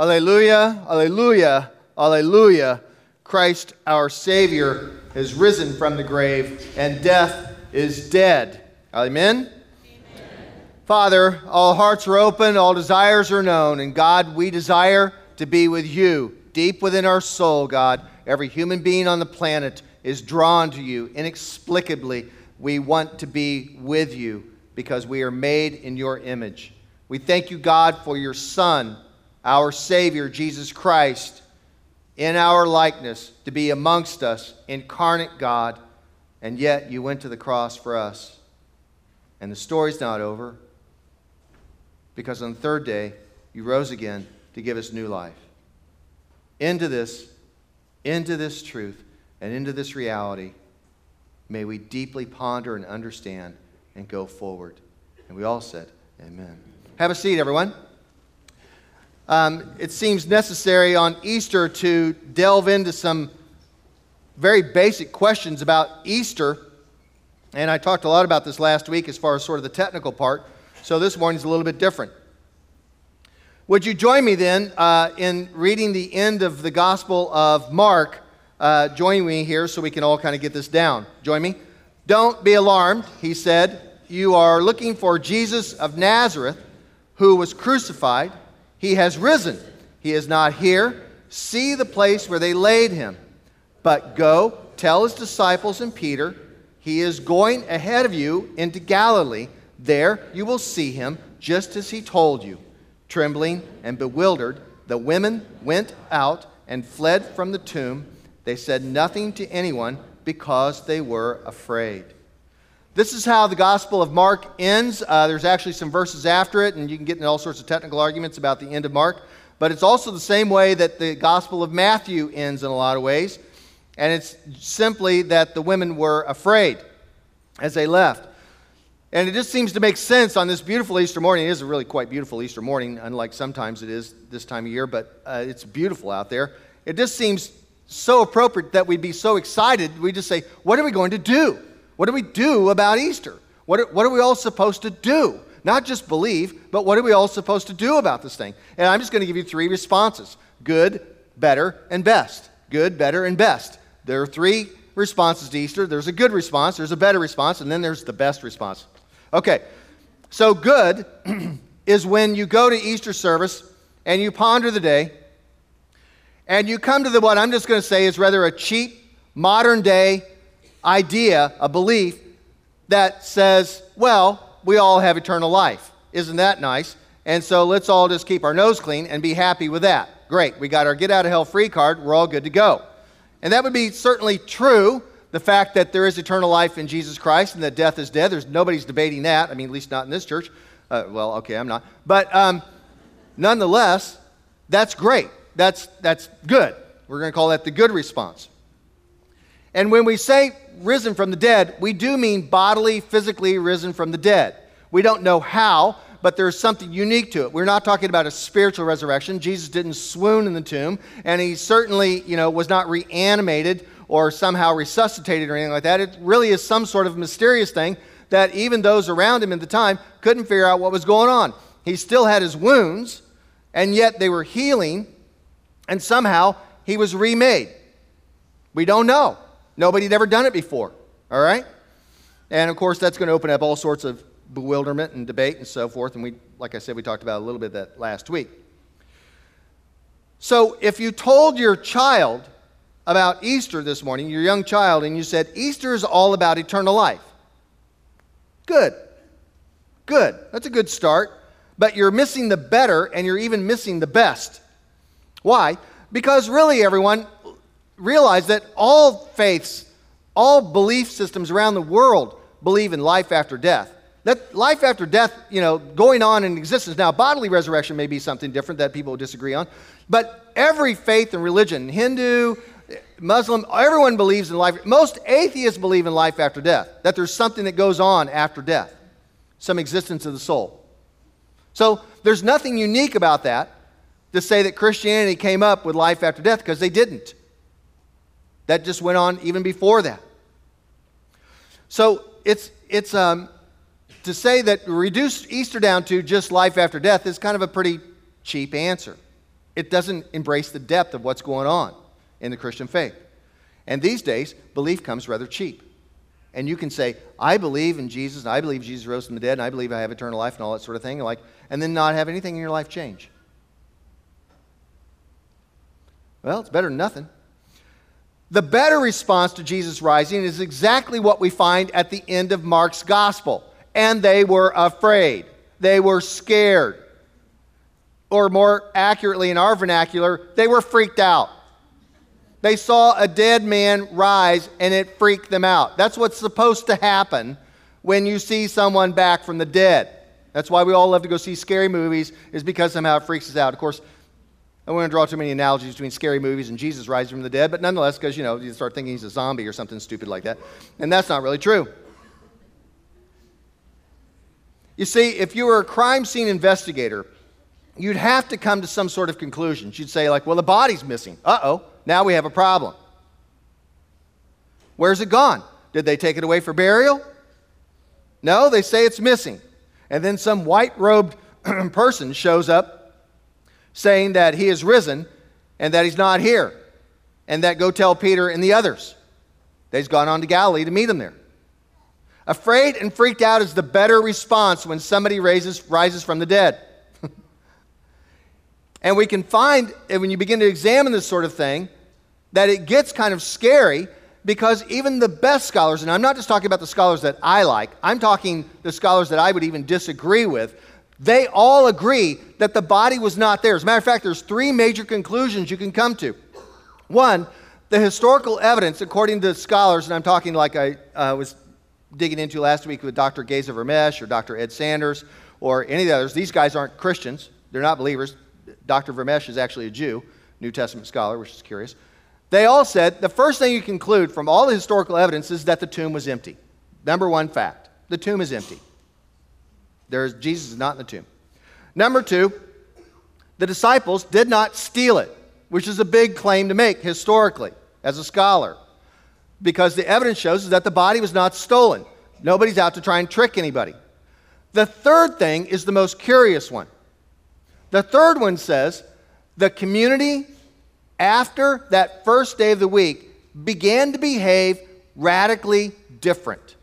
Alleluia, alleluia, alleluia. Christ our Savior has risen from the grave, and death is dead. Amen? Father, all hearts are open, all desires are known, and God, we desire to be with you deep within our soul, God. Every human being on the planet is drawn to you inexplicably. We want to be with you because we are made in your image. We thank you, God, for your Son, our Savior, Jesus Christ, in our likeness to be amongst us, incarnate God, and yet you went to the cross for us. And the story's not over because on the third day, you rose again to give us new life. Into this, into this truth, and into this reality, may we deeply ponder and understand and go forward. And we all said, Amen. Have a seat, everyone. Um, it seems necessary on Easter to delve into some very basic questions about Easter. And I talked a lot about this last week as far as sort of the technical part. So this morning's a little bit different. Would you join me then uh, in reading the end of the Gospel of Mark? Uh, join me here so we can all kind of get this down. Join me. Don't be alarmed, he said. You are looking for Jesus of Nazareth who was crucified. He has risen. He is not here. See the place where they laid him. But go, tell his disciples and Peter, he is going ahead of you into Galilee. There you will see him, just as he told you. Trembling and bewildered, the women went out and fled from the tomb. They said nothing to anyone because they were afraid. This is how the Gospel of Mark ends. Uh, there's actually some verses after it, and you can get into all sorts of technical arguments about the end of Mark. But it's also the same way that the Gospel of Matthew ends in a lot of ways. And it's simply that the women were afraid as they left. And it just seems to make sense on this beautiful Easter morning. It is a really quite beautiful Easter morning, unlike sometimes it is this time of year, but uh, it's beautiful out there. It just seems so appropriate that we'd be so excited. We just say, What are we going to do? What do we do about Easter? What are, what are we all supposed to do? Not just believe, but what are we all supposed to do about this thing? And I'm just going to give you three responses good, better, and best. Good, better, and best. There are three responses to Easter there's a good response, there's a better response, and then there's the best response. Okay, so good is when you go to Easter service and you ponder the day and you come to the what I'm just going to say is rather a cheap, modern day idea, a belief that says, well, we all have eternal life. Isn't that nice? And so let's all just keep our nose clean and be happy with that. Great, we got our get out of hell free card, we're all good to go. And that would be certainly true the fact that there is eternal life in Jesus Christ and that death is dead. There's nobody's debating that. I mean, at least not in this church. Uh, well, okay, I'm not. But um, nonetheless, that's great. That's, that's good. We're going to call that the good response. And when we say risen from the dead, we do mean bodily, physically risen from the dead. We don't know how, but there's something unique to it. We're not talking about a spiritual resurrection. Jesus didn't swoon in the tomb, and he certainly, you know, was not reanimated or somehow resuscitated or anything like that. It really is some sort of mysterious thing that even those around him at the time couldn't figure out what was going on. He still had his wounds, and yet they were healing, and somehow he was remade. We don't know. Nobody had ever done it before, all right? And of course, that's going to open up all sorts of bewilderment and debate and so forth. And we, like I said, we talked about a little bit that last week. So if you told your child about Easter this morning, your young child, and you said, Easter is all about eternal life. Good. Good. That's a good start. But you're missing the better and you're even missing the best. Why? Because really, everyone, realize that all faiths, all belief systems around the world believe in life after death. That life after death, you know, going on in existence. Now, bodily resurrection may be something different that people disagree on, but every faith and religion, Hindu, Muslim, everyone believes in life. Most atheists believe in life after death, that there's something that goes on after death, some existence of the soul. So there's nothing unique about that to say that Christianity came up with life after death because they didn't. That just went on even before that. So it's, it's um, to say that reduce Easter down to just life after death is kind of a pretty cheap answer. It doesn't embrace the depth of what's going on in the Christian faith. And these days, belief comes rather cheap. And you can say, I believe in Jesus, and I believe Jesus rose from the dead, and I believe I have eternal life, and all that sort of thing, like, and then not have anything in your life change. Well, it's better than nothing. The better response to Jesus rising is exactly what we find at the end of Mark's gospel. And they were afraid. They were scared. Or more accurately, in our vernacular, they were freaked out. They saw a dead man rise and it freaked them out. That's what's supposed to happen when you see someone back from the dead. That's why we all love to go see scary movies, is because somehow it freaks us out. Of course, I won't draw too many analogies between scary movies and Jesus rising from the dead, but nonetheless, because you know, you start thinking he's a zombie or something stupid like that. And that's not really true. You see, if you were a crime scene investigator, you'd have to come to some sort of conclusion. You'd say, like, well, the body's missing. Uh oh, now we have a problem. Where's it gone? Did they take it away for burial? No, they say it's missing. And then some white robed person shows up saying that he is risen and that he's not here, and that go tell Peter and the others that he's gone on to Galilee to meet him there. Afraid and freaked out is the better response when somebody raises, rises from the dead. and we can find, when you begin to examine this sort of thing, that it gets kind of scary because even the best scholars, and I'm not just talking about the scholars that I like, I'm talking the scholars that I would even disagree with, they all agree that the body was not there. As a matter of fact, there's three major conclusions you can come to. One, the historical evidence, according to scholars, and I'm talking like I uh, was digging into last week with Dr. Geza Vermes or Dr. Ed Sanders or any of the others. These guys aren't Christians, they're not believers. Dr. Vermes is actually a Jew, New Testament scholar, which is curious. They all said the first thing you conclude from all the historical evidence is that the tomb was empty. Number one fact the tomb is empty. There's, Jesus is not in the tomb. Number two, the disciples did not steal it, which is a big claim to make historically as a scholar, because the evidence shows that the body was not stolen. Nobody's out to try and trick anybody. The third thing is the most curious one. The third one says the community, after that first day of the week, began to behave radically different.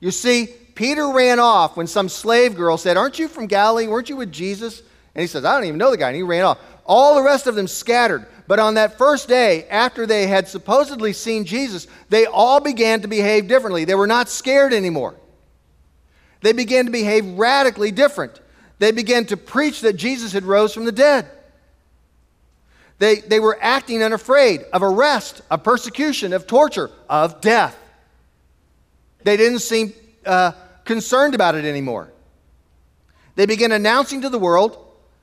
You see, Peter ran off when some slave girl said, Aren't you from Galilee? Weren't you with Jesus? And he says, I don't even know the guy. And he ran off. All the rest of them scattered. But on that first day, after they had supposedly seen Jesus, they all began to behave differently. They were not scared anymore. They began to behave radically different. They began to preach that Jesus had rose from the dead. They, they were acting unafraid of arrest, of persecution, of torture, of death. They didn't seem uh, concerned about it anymore. They began announcing to the world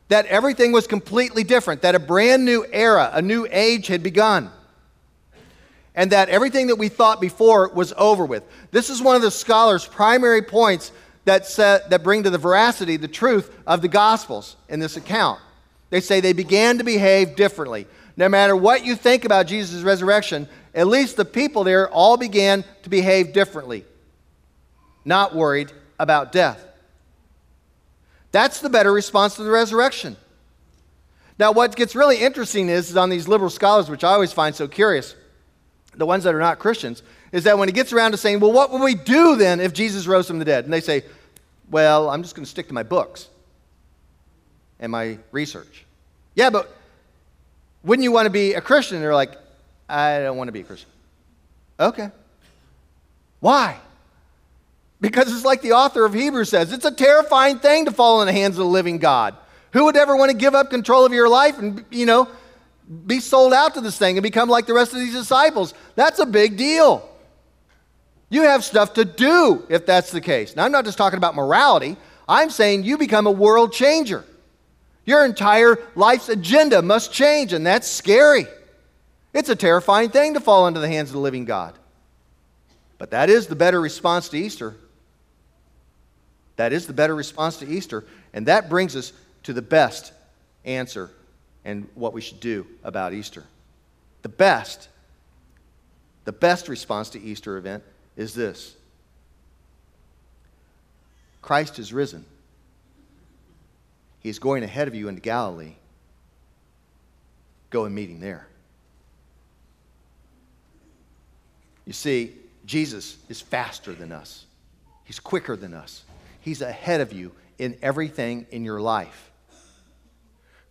that everything was completely different, that a brand new era, a new age had begun, and that everything that we thought before was over with. This is one of the scholars' primary points that, set, that bring to the veracity, the truth of the Gospels in this account. They say they began to behave differently. No matter what you think about Jesus' resurrection, at least the people there all began to behave differently not worried about death. That's the better response to the resurrection. Now, what gets really interesting is, is on these liberal scholars, which I always find so curious, the ones that are not Christians, is that when he gets around to saying, well, what would we do then if Jesus rose from the dead? And they say, well, I'm just going to stick to my books and my research. Yeah, but wouldn't you want to be a Christian? And they're like, I don't want to be a Christian. Okay. Why? Because it's like the author of Hebrews says it's a terrifying thing to fall in the hands of the living God. Who would ever want to give up control of your life and, you know, be sold out to this thing and become like the rest of these disciples? That's a big deal. You have stuff to do if that's the case. Now, I'm not just talking about morality, I'm saying you become a world changer. Your entire life's agenda must change, and that's scary. It's a terrifying thing to fall into the hands of the living God. But that is the better response to Easter. That is the better response to Easter. And that brings us to the best answer and what we should do about Easter. The best, the best response to Easter event is this Christ is risen. He's going ahead of you into Galilee. go and meet him there. You see, Jesus is faster than us, he's quicker than us, he's ahead of you in everything in your life.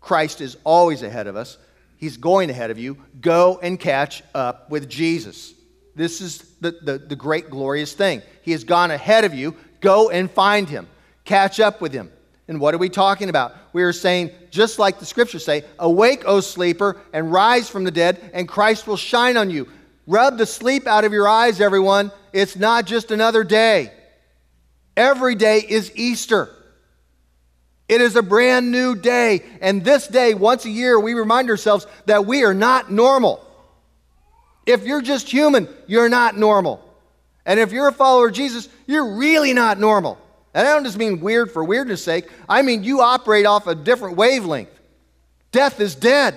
Christ is always ahead of us. He's going ahead of you. Go and catch up with Jesus. This is the, the, the, great, glorious thing. He has gone ahead of you. Go and find him. Catch up with him. And what are we talking about? We are saying, just like the scriptures say, Awake, O sleeper, and rise from the dead, and Christ will shine on you. Rub the sleep out of your eyes, everyone. It's not just another day. Every day is Easter. It is a brand new day. And this day, once a year, we remind ourselves that we are not normal. If you're just human, you're not normal. And if you're a follower of Jesus, you're really not normal. And I don't just mean weird for weirdness sake, I mean you operate off a different wavelength. Death is dead.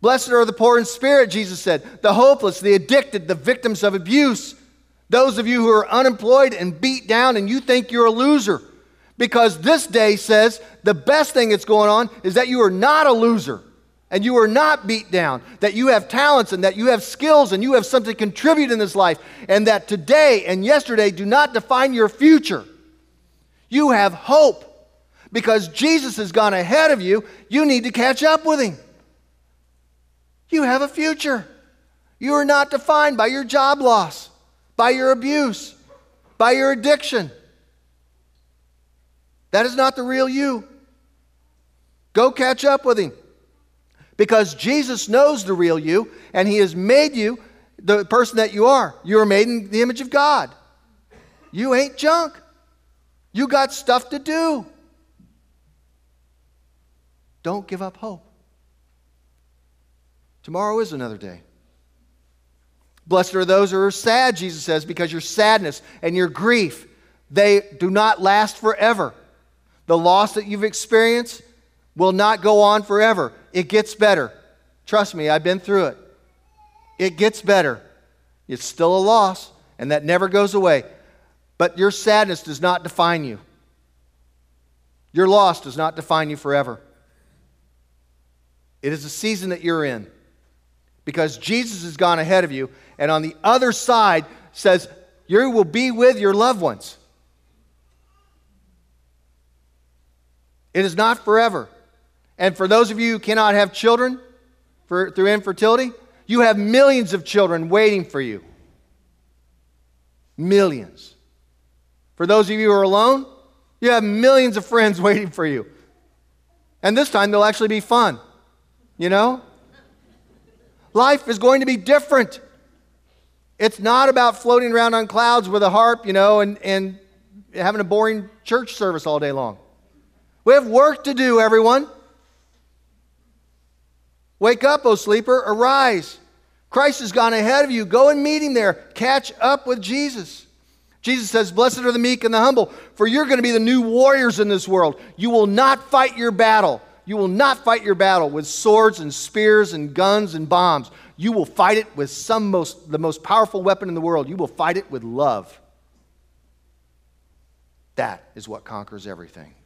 Blessed are the poor in spirit, Jesus said, the hopeless, the addicted, the victims of abuse, those of you who are unemployed and beat down and you think you're a loser. Because this day says the best thing that's going on is that you are not a loser and you are not beat down, that you have talents and that you have skills and you have something to contribute in this life, and that today and yesterday do not define your future. You have hope because Jesus has gone ahead of you. You need to catch up with him. You have a future. You are not defined by your job loss, by your abuse, by your addiction. That is not the real you. Go catch up with him. Because Jesus knows the real you, and he has made you the person that you are. You are made in the image of God. You ain't junk. You got stuff to do. Don't give up hope. Tomorrow is another day. Blessed are those who are sad, Jesus says, because your sadness and your grief, they do not last forever. The loss that you've experienced will not go on forever. It gets better. Trust me, I've been through it. It gets better. It's still a loss, and that never goes away. But your sadness does not define you. Your loss does not define you forever. It is a season that you're in because Jesus has gone ahead of you, and on the other side says, You will be with your loved ones. It is not forever. And for those of you who cannot have children for, through infertility, you have millions of children waiting for you. Millions. For those of you who are alone, you have millions of friends waiting for you. And this time they'll actually be fun. You know? Life is going to be different. It's not about floating around on clouds with a harp, you know, and, and having a boring church service all day long. We have work to do, everyone. Wake up, O sleeper, arise. Christ has gone ahead of you. Go and meet him there. Catch up with Jesus. Jesus says, Blessed are the meek and the humble, for you're going to be the new warriors in this world. You will not fight your battle. You will not fight your battle with swords and spears and guns and bombs. You will fight it with some most, the most powerful weapon in the world. You will fight it with love. That is what conquers everything.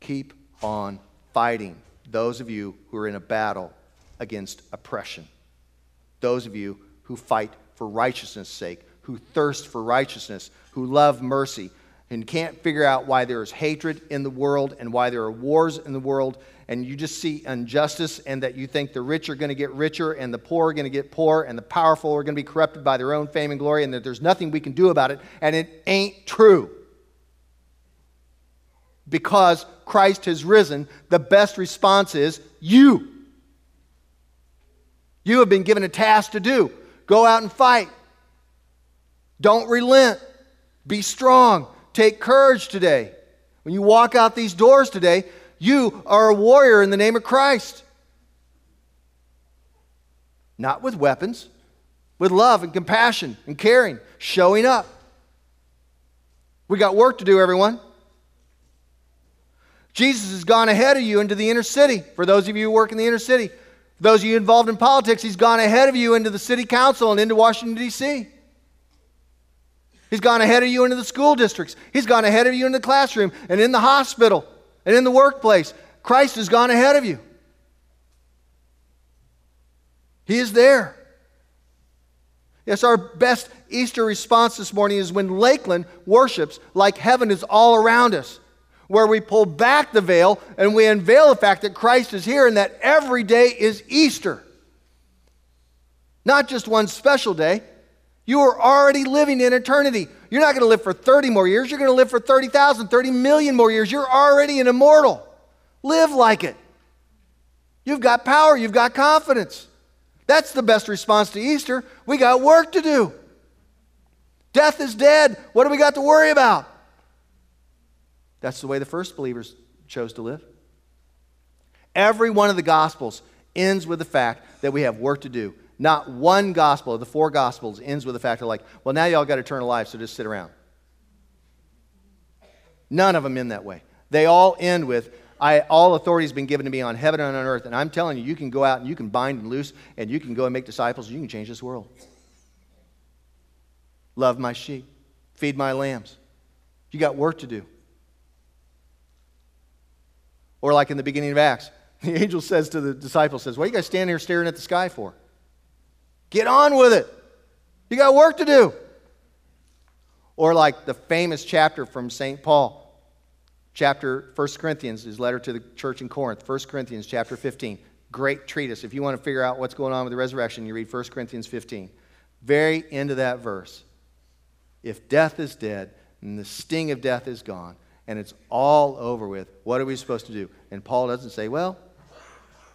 Keep on fighting those of you who are in a battle against oppression. Those of you who fight for righteousness' sake, who thirst for righteousness, who love mercy, and can't figure out why there is hatred in the world and why there are wars in the world, and you just see injustice and that you think the rich are going to get richer and the poor are going to get poor and the powerful are going to be corrupted by their own fame and glory and that there's nothing we can do about it, and it ain't true. Because Christ has risen, the best response is you. You have been given a task to do. Go out and fight. Don't relent. Be strong. Take courage today. When you walk out these doors today, you are a warrior in the name of Christ. Not with weapons, with love and compassion and caring, showing up. We got work to do, everyone. Jesus has gone ahead of you into the inner city. For those of you who work in the inner city, for those of you involved in politics, he's gone ahead of you into the city council and into Washington, D.C. He's gone ahead of you into the school districts. He's gone ahead of you in the classroom and in the hospital and in the workplace. Christ has gone ahead of you. He is there. Yes, our best Easter response this morning is when Lakeland worships like heaven is all around us, where we pull back the veil and we unveil the fact that Christ is here and that every day is Easter. Not just one special day. You are already living in eternity. You're not going to live for 30 more years. You're going to live for 30,000, 30 million more years. You're already an immortal. Live like it. You've got power. You've got confidence. That's the best response to Easter. We got work to do. Death is dead. What do we got to worry about? That's the way the first believers chose to live. Every one of the Gospels ends with the fact that we have work to do. Not one gospel of the four gospels ends with the fact of like, well, now y'all got eternal life, so just sit around. None of them end that way. They all end with, I, all authority has been given to me on heaven and on earth, and I'm telling you, you can go out and you can bind and loose, and you can go and make disciples, and you can change this world. Love my sheep, feed my lambs. You got work to do. Or like in the beginning of Acts, the angel says to the disciples, says, What are you guys standing here staring at the sky for? Get on with it. You got work to do. Or like the famous chapter from St. Paul, chapter 1 Corinthians, his letter to the church in Corinth, 1 Corinthians chapter 15. Great treatise. If you want to figure out what's going on with the resurrection, you read 1 Corinthians 15. Very end of that verse. If death is dead and the sting of death is gone and it's all over with, what are we supposed to do? And Paul doesn't say, well,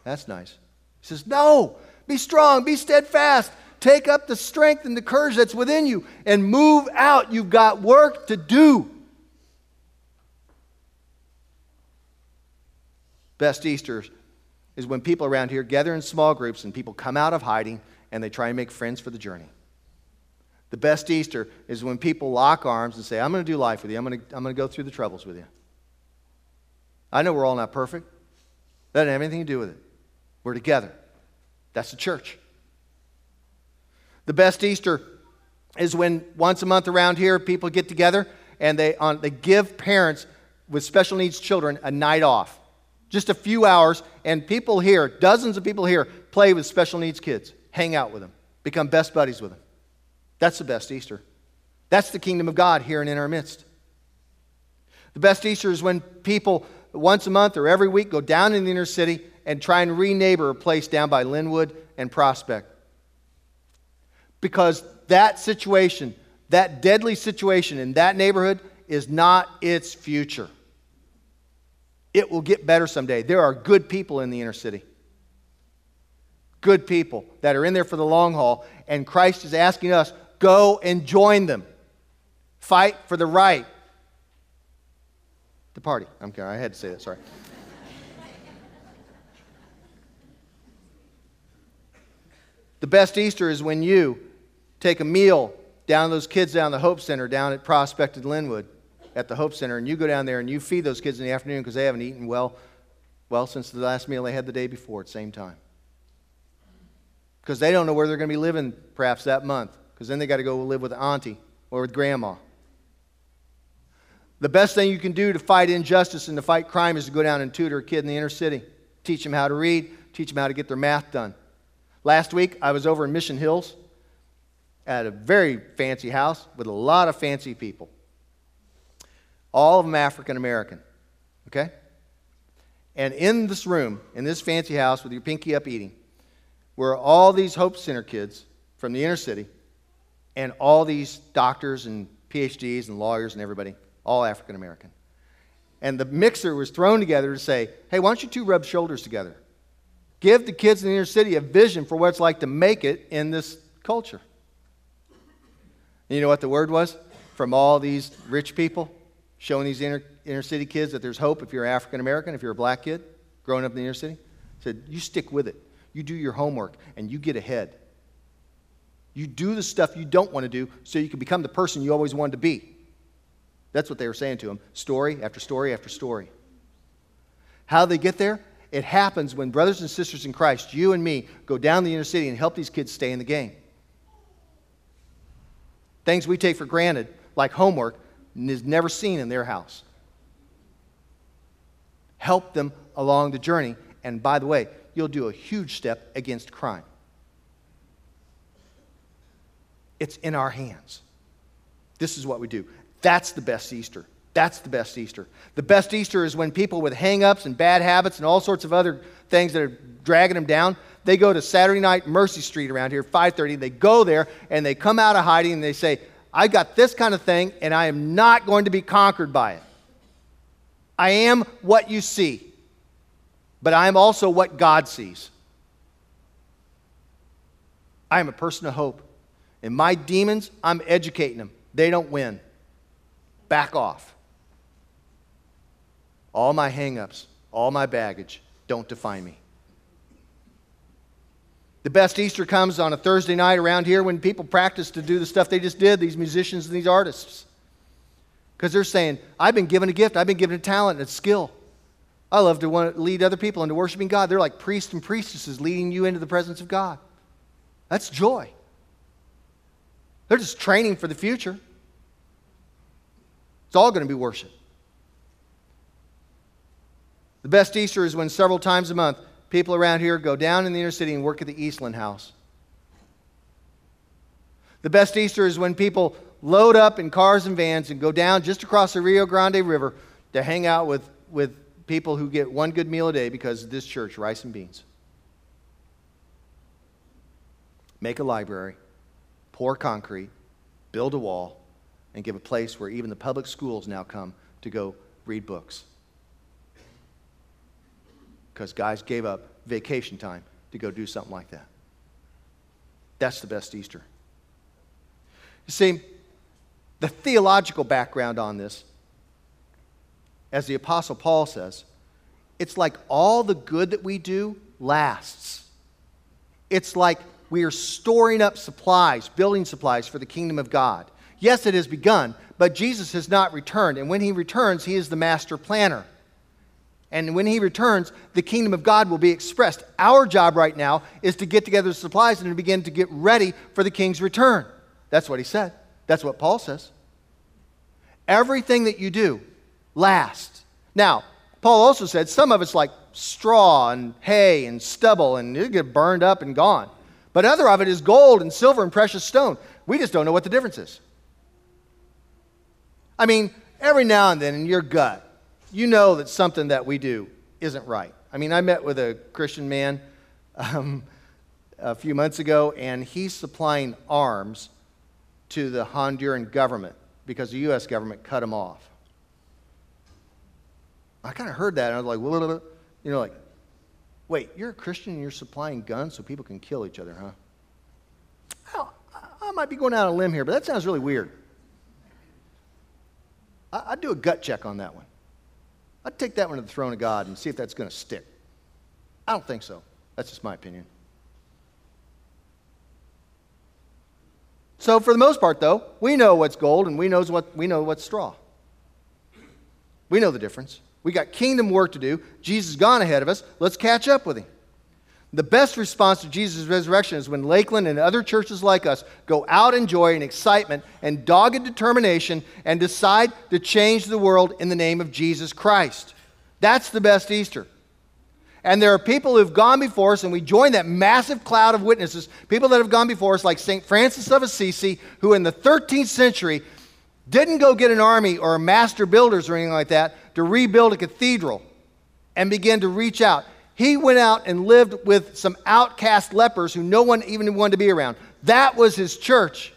that's nice. He says, no, be strong, be steadfast. Take up the strength and the courage that's within you and move out. You've got work to do. Best Easter is when people around here gather in small groups and people come out of hiding and they try and make friends for the journey. The best Easter is when people lock arms and say, I'm going to do life with you. I'm going to, I'm going to go through the troubles with you. I know we're all not perfect. That doesn't have anything to do with it. We're together. That's the church. The best Easter is when once a month around here people get together and they, on, they give parents with special needs children a night off. Just a few hours, and people here, dozens of people here, play with special needs kids, hang out with them, become best buddies with them. That's the best Easter. That's the kingdom of God here and in our midst. The best Easter is when people once a month or every week go down in the inner city and try and reneighbor a place down by Linwood and Prospect. Because that situation, that deadly situation in that neighborhood is not its future. It will get better someday. There are good people in the inner city. Good people that are in there for the long haul, and Christ is asking us go and join them. Fight for the right The party. Sorry, I had to say that, sorry. The best Easter is when you take a meal down those kids down the Hope Center down at Prospect and Linwood at the Hope Center, and you go down there and you feed those kids in the afternoon because they haven't eaten well, well since the last meal they had the day before at the same time. Because they don't know where they're going to be living perhaps that month, because then they got to go live with auntie or with grandma. The best thing you can do to fight injustice and to fight crime is to go down and tutor a kid in the inner city. Teach them how to read, teach them how to get their math done. Last week, I was over in Mission Hills at a very fancy house with a lot of fancy people. All of them African American. Okay? And in this room, in this fancy house with your pinky up eating, were all these Hope Center kids from the inner city and all these doctors and PhDs and lawyers and everybody, all African American. And the mixer was thrown together to say, hey, why don't you two rub shoulders together? Give the kids in the inner city a vision for what it's like to make it in this culture. And you know what the word was from all these rich people showing these inner, inner city kids that there's hope if you're African American, if you're a black kid growing up in the inner city? Said, you stick with it. You do your homework and you get ahead. You do the stuff you don't want to do so you can become the person you always wanted to be. That's what they were saying to him story after story after story. How they get there? It happens when brothers and sisters in Christ, you and me, go down the inner city and help these kids stay in the game. Things we take for granted, like homework is never seen in their house. Help them along the journey. And by the way, you'll do a huge step against crime. It's in our hands. This is what we do. That's the best Easter. That's the best Easter. The best Easter is when people with hang ups and bad habits and all sorts of other things that are dragging them down, they go to Saturday night Mercy Street around here, 5:30. They go there and they come out of hiding and they say, "I got this kind of thing and I am not going to be conquered by it. I am what you see, but I am also what God sees. I am a person of hope. And my demons, I'm educating them. They don't win. Back off. All my hangups, all my baggage don't define me. The best Easter comes on a Thursday night around here when people practice to do the stuff they just did, these musicians and these artists. Because they're saying, I've been given a gift, I've been given a talent and a skill. I love to want to lead other people into worshiping God. They're like priests and priestesses leading you into the presence of God. That's joy. They're just training for the future. It's all going to be worship. The best Easter is when several times a month people around here go down in the inner city and work at the Eastland House. The best Easter is when people load up in cars and vans and go down just across the Rio Grande River to hang out with, with people who get one good meal a day because of this church, rice and beans. Make a library, pour concrete, build a wall, and give a place where even the public schools now come to go read books. Because guys gave up vacation time to go do something like that. That's the best Easter. You see, the theological background on this, as the Apostle Paul says, it's like all the good that we do lasts. It's like we are storing up supplies, building supplies for the kingdom of God. Yes, it has begun, but Jesus has not returned. And when he returns, he is the master planner. And when he returns, the kingdom of God will be expressed. Our job right now is to get together the supplies and to begin to get ready for the king's return. That's what he said. That's what Paul says. Everything that you do lasts. Now, Paul also said some of it's like straw and hay and stubble and it get burned up and gone. But other of it is gold and silver and precious stone. We just don't know what the difference is. I mean, every now and then in your gut, you know that something that we do isn't right. I mean, I met with a Christian man um, a few months ago, and he's supplying arms to the Honduran government because the U.S. government cut him off. I kind of heard that, and I was like, well, you know, like, wait, you're a Christian and you're supplying guns so people can kill each other, huh? Well, I might be going out on a limb here, but that sounds really weird. I'd do a gut check on that one. I'd take that one to the throne of God and see if that's going to stick. I don't think so. That's just my opinion. So, for the most part, though, we know what's gold and we, knows what, we know what's straw. We know the difference. We got kingdom work to do. Jesus has gone ahead of us. Let's catch up with him. The best response to Jesus' resurrection is when Lakeland and other churches like us go out in joy and excitement and dogged determination and decide to change the world in the name of Jesus Christ. That's the best Easter. And there are people who've gone before us, and we join that massive cloud of witnesses, people that have gone before us, like St. Francis of Assisi, who in the 13th century didn't go get an army or master builders or anything like that to rebuild a cathedral and begin to reach out. He went out and lived with some outcast lepers who no one even wanted to be around. That was his church.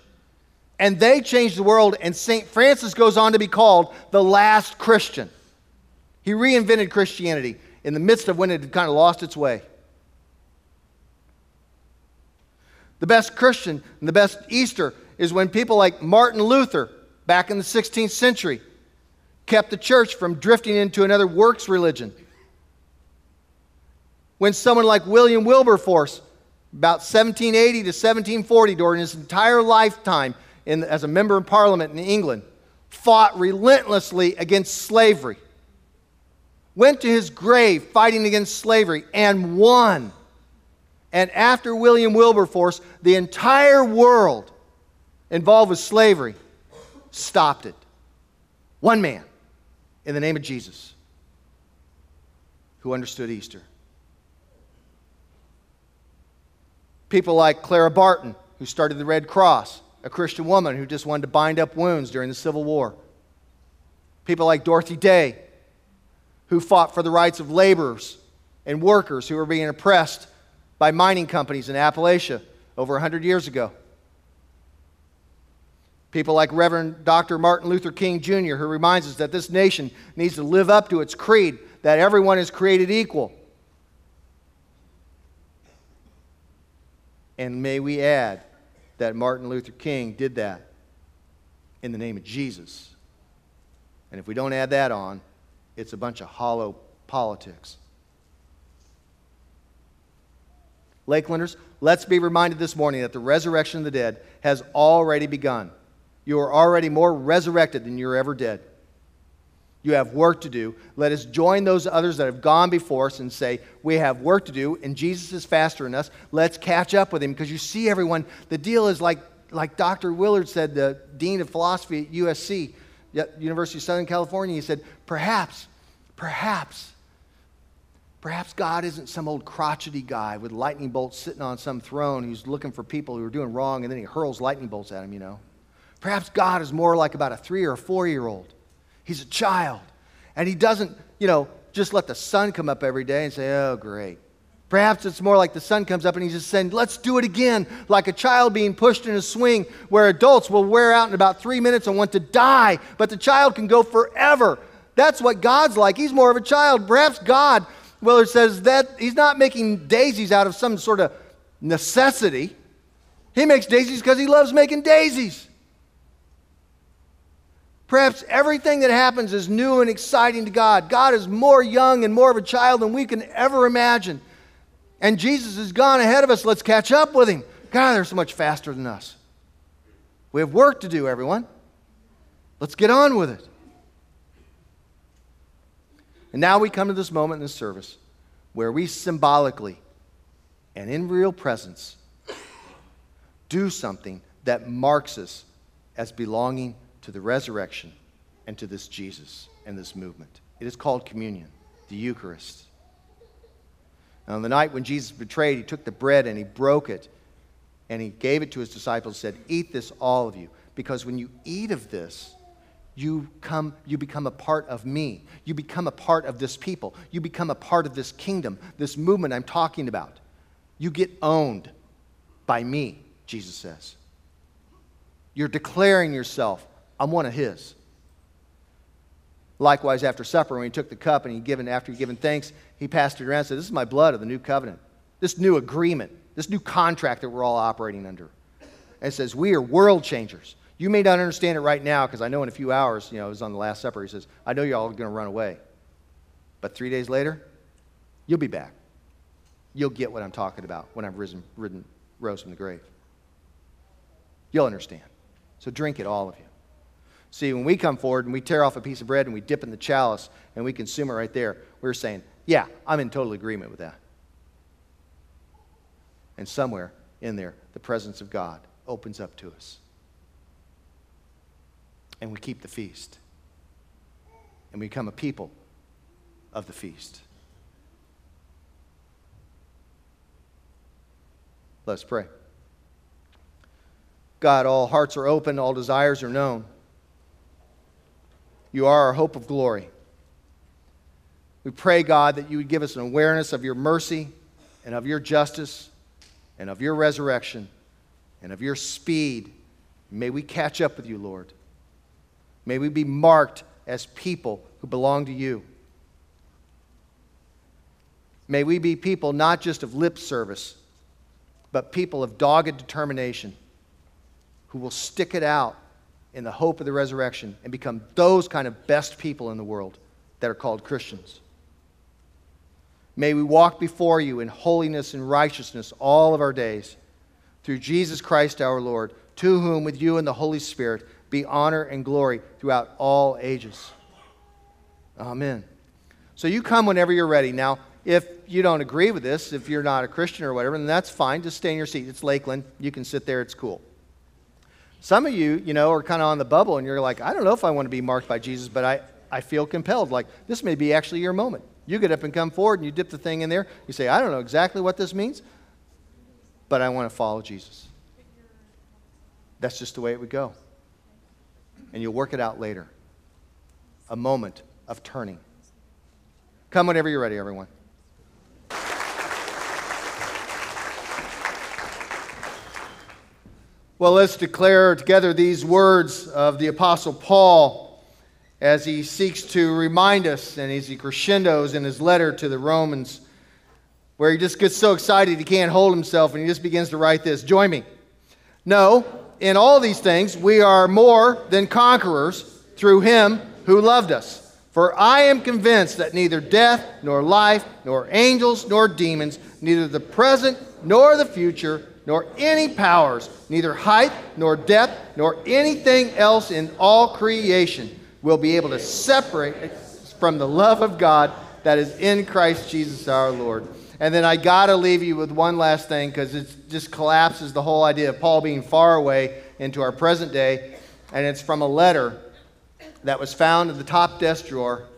And they changed the world, and St. Francis goes on to be called the last Christian. He reinvented Christianity in the midst of when it had kind of lost its way. The best Christian and the best Easter is when people like Martin Luther, back in the 16th century, kept the church from drifting into another works religion when someone like William Wilberforce, about 1780 to 1740, during his entire lifetime in, as a member of parliament in England, fought relentlessly against slavery, went to his grave fighting against slavery, and won. And after William Wilberforce, the entire world involved with slavery stopped it. One man in the name of Jesus who understood Easter. People like Clara Barton, who started the Red Cross, a Christian woman who just wanted to bind up wounds during the Civil War. People like Dorothy Day, who fought for the rights of laborers and workers who were being oppressed by mining companies in Appalachia over 100 years ago. People like Reverend Dr. Martin Luther King Jr., who reminds us that this nation needs to live up to its creed that everyone is created equal. And may we add that Martin Luther King did that in the name of Jesus. And if we don't add that on, it's a bunch of hollow politics. Lakelanders, let's be reminded this morning that the resurrection of the dead has already begun. You are already more resurrected than you were ever dead. You have work to do. Let us join those others that have gone before us and say, We have work to do, and Jesus is faster than us. Let's catch up with him. Because you see, everyone, the deal is like, like Dr. Willard said, the Dean of Philosophy at USC, University of Southern California. He said, Perhaps, perhaps, perhaps God isn't some old crotchety guy with lightning bolts sitting on some throne who's looking for people who are doing wrong, and then he hurls lightning bolts at them, you know. Perhaps God is more like about a three or four year old. He's a child. And he doesn't, you know, just let the sun come up every day and say, oh, great. Perhaps it's more like the sun comes up and he's just saying, let's do it again, like a child being pushed in a swing where adults will wear out in about three minutes and want to die, but the child can go forever. That's what God's like. He's more of a child. Perhaps God, Willard says that he's not making daisies out of some sort of necessity. He makes daisies because he loves making daisies. Perhaps everything that happens is new and exciting to God. God is more young and more of a child than we can ever imagine. And Jesus has gone ahead of us. Let's catch up with him. God, they're so much faster than us. We have work to do, everyone. Let's get on with it. And now we come to this moment in this service where we symbolically and in real presence do something that marks us as belonging to the resurrection and to this Jesus and this movement. It is called communion, the Eucharist. And on the night when Jesus betrayed, he took the bread and he broke it and he gave it to his disciples and said, Eat this, all of you, because when you eat of this, you, come, you become a part of me. You become a part of this people. You become a part of this kingdom, this movement I'm talking about. You get owned by me, Jesus says. You're declaring yourself I'm one of his. Likewise, after supper, when he took the cup and he given, after he given thanks, he passed it around and said, This is my blood of the new covenant, this new agreement, this new contract that we're all operating under. And it says, We are world changers. You may not understand it right now because I know in a few hours, you know, it was on the Last Supper, he says, I know you're all going to run away. But three days later, you'll be back. You'll get what I'm talking about when I've risen, ridden, rose from the grave. You'll understand. So drink it, all of you. See, when we come forward and we tear off a piece of bread and we dip in the chalice and we consume it right there, we're saying, yeah, I'm in total agreement with that. And somewhere in there, the presence of God opens up to us. And we keep the feast. And we become a people of the feast. Let's pray. God, all hearts are open, all desires are known. You are our hope of glory. We pray, God, that you would give us an awareness of your mercy and of your justice and of your resurrection and of your speed. May we catch up with you, Lord. May we be marked as people who belong to you. May we be people not just of lip service, but people of dogged determination who will stick it out in the hope of the resurrection and become those kind of best people in the world that are called Christians. May we walk before you in holiness and righteousness all of our days through Jesus Christ our Lord, to whom, with you and the Holy Spirit, be honor and glory throughout all ages. Amen. So you come whenever you're ready. Now, if you don't agree with this, if you're not a Christian or whatever, then that's fine. Just stay in your seat. It's Lakeland. You can sit there, it's cool. Some of you, you know, are kind of on the bubble and you're like, I don't know if I want to be marked by Jesus, but I, I feel compelled. Like, this may be actually your moment. You get up and come forward and you dip the thing in there. You say, I don't know exactly what this means, but I want to follow Jesus. That's just the way it would go. And you'll work it out later. A moment of turning. Come whenever you're ready, everyone. Well, let's declare together these words of the Apostle Paul as he seeks to remind us and as he crescendos in his letter to the Romans, where he just gets so excited he can't hold himself and he just begins to write this Join me. No, in all these things we are more than conquerors through him who loved us. For I am convinced that neither death, nor life, nor angels, nor demons, neither the present nor the future, nor any powers, neither height nor depth, nor anything else in all creation will be able to separate from the love of God that is in Christ Jesus our Lord. And then I got to leave you with one last thing because it just collapses the whole idea of Paul being far away into our present day. And it's from a letter that was found in the top desk drawer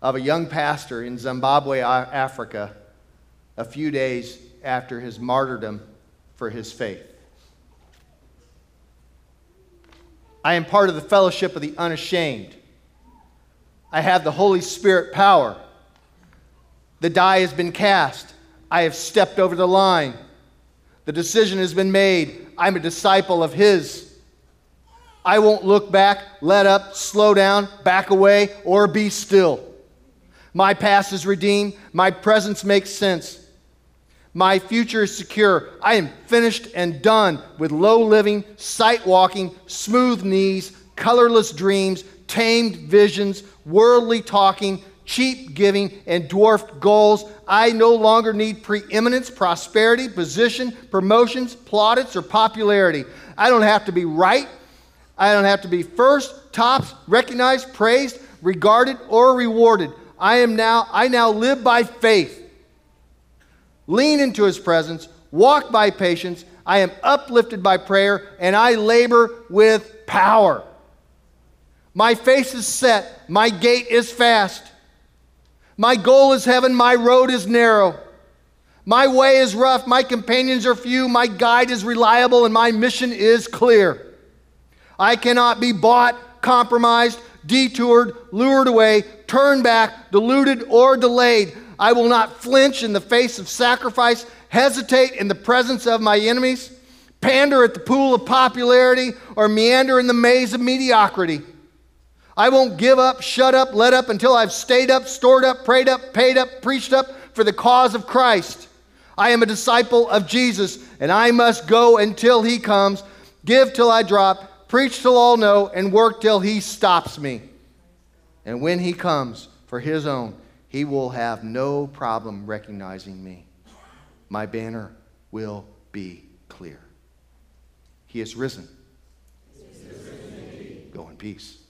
of a young pastor in Zimbabwe, Africa, a few days after his martyrdom for his faith. I am part of the fellowship of the unashamed. I have the Holy Spirit power. The die has been cast. I have stepped over the line. The decision has been made. I'm a disciple of His. I won't look back, let up, slow down, back away, or be still. My past is redeemed. My presence makes sense. My future is secure. I am finished and done with low living, sight walking, smooth knees, colorless dreams, tamed visions, worldly talking, cheap giving, and dwarfed goals. I no longer need preeminence, prosperity, position, promotions, plaudits, or popularity. I don't have to be right. I don't have to be first, tops, recognized, praised, regarded, or rewarded. I am now, I now live by faith lean into his presence, walk by patience. I am uplifted by prayer, and I labor with power. My face is set, my gait is fast. My goal is heaven, my road is narrow. My way is rough, my companions are few, my guide is reliable, and my mission is clear. I cannot be bought, compromised, detoured, lured away, turned back, deluded, or delayed. I will not flinch in the face of sacrifice, hesitate in the presence of my enemies, pander at the pool of popularity, or meander in the maze of mediocrity. I won't give up, shut up, let up until I've stayed up, stored up, prayed up, paid up, preached up for the cause of Christ. I am a disciple of Jesus, and I must go until he comes, give till I drop, preach till all know, and work till he stops me. And when he comes for his own, he will have no problem recognizing me. My banner will be clear. He is risen. He risen Go in peace.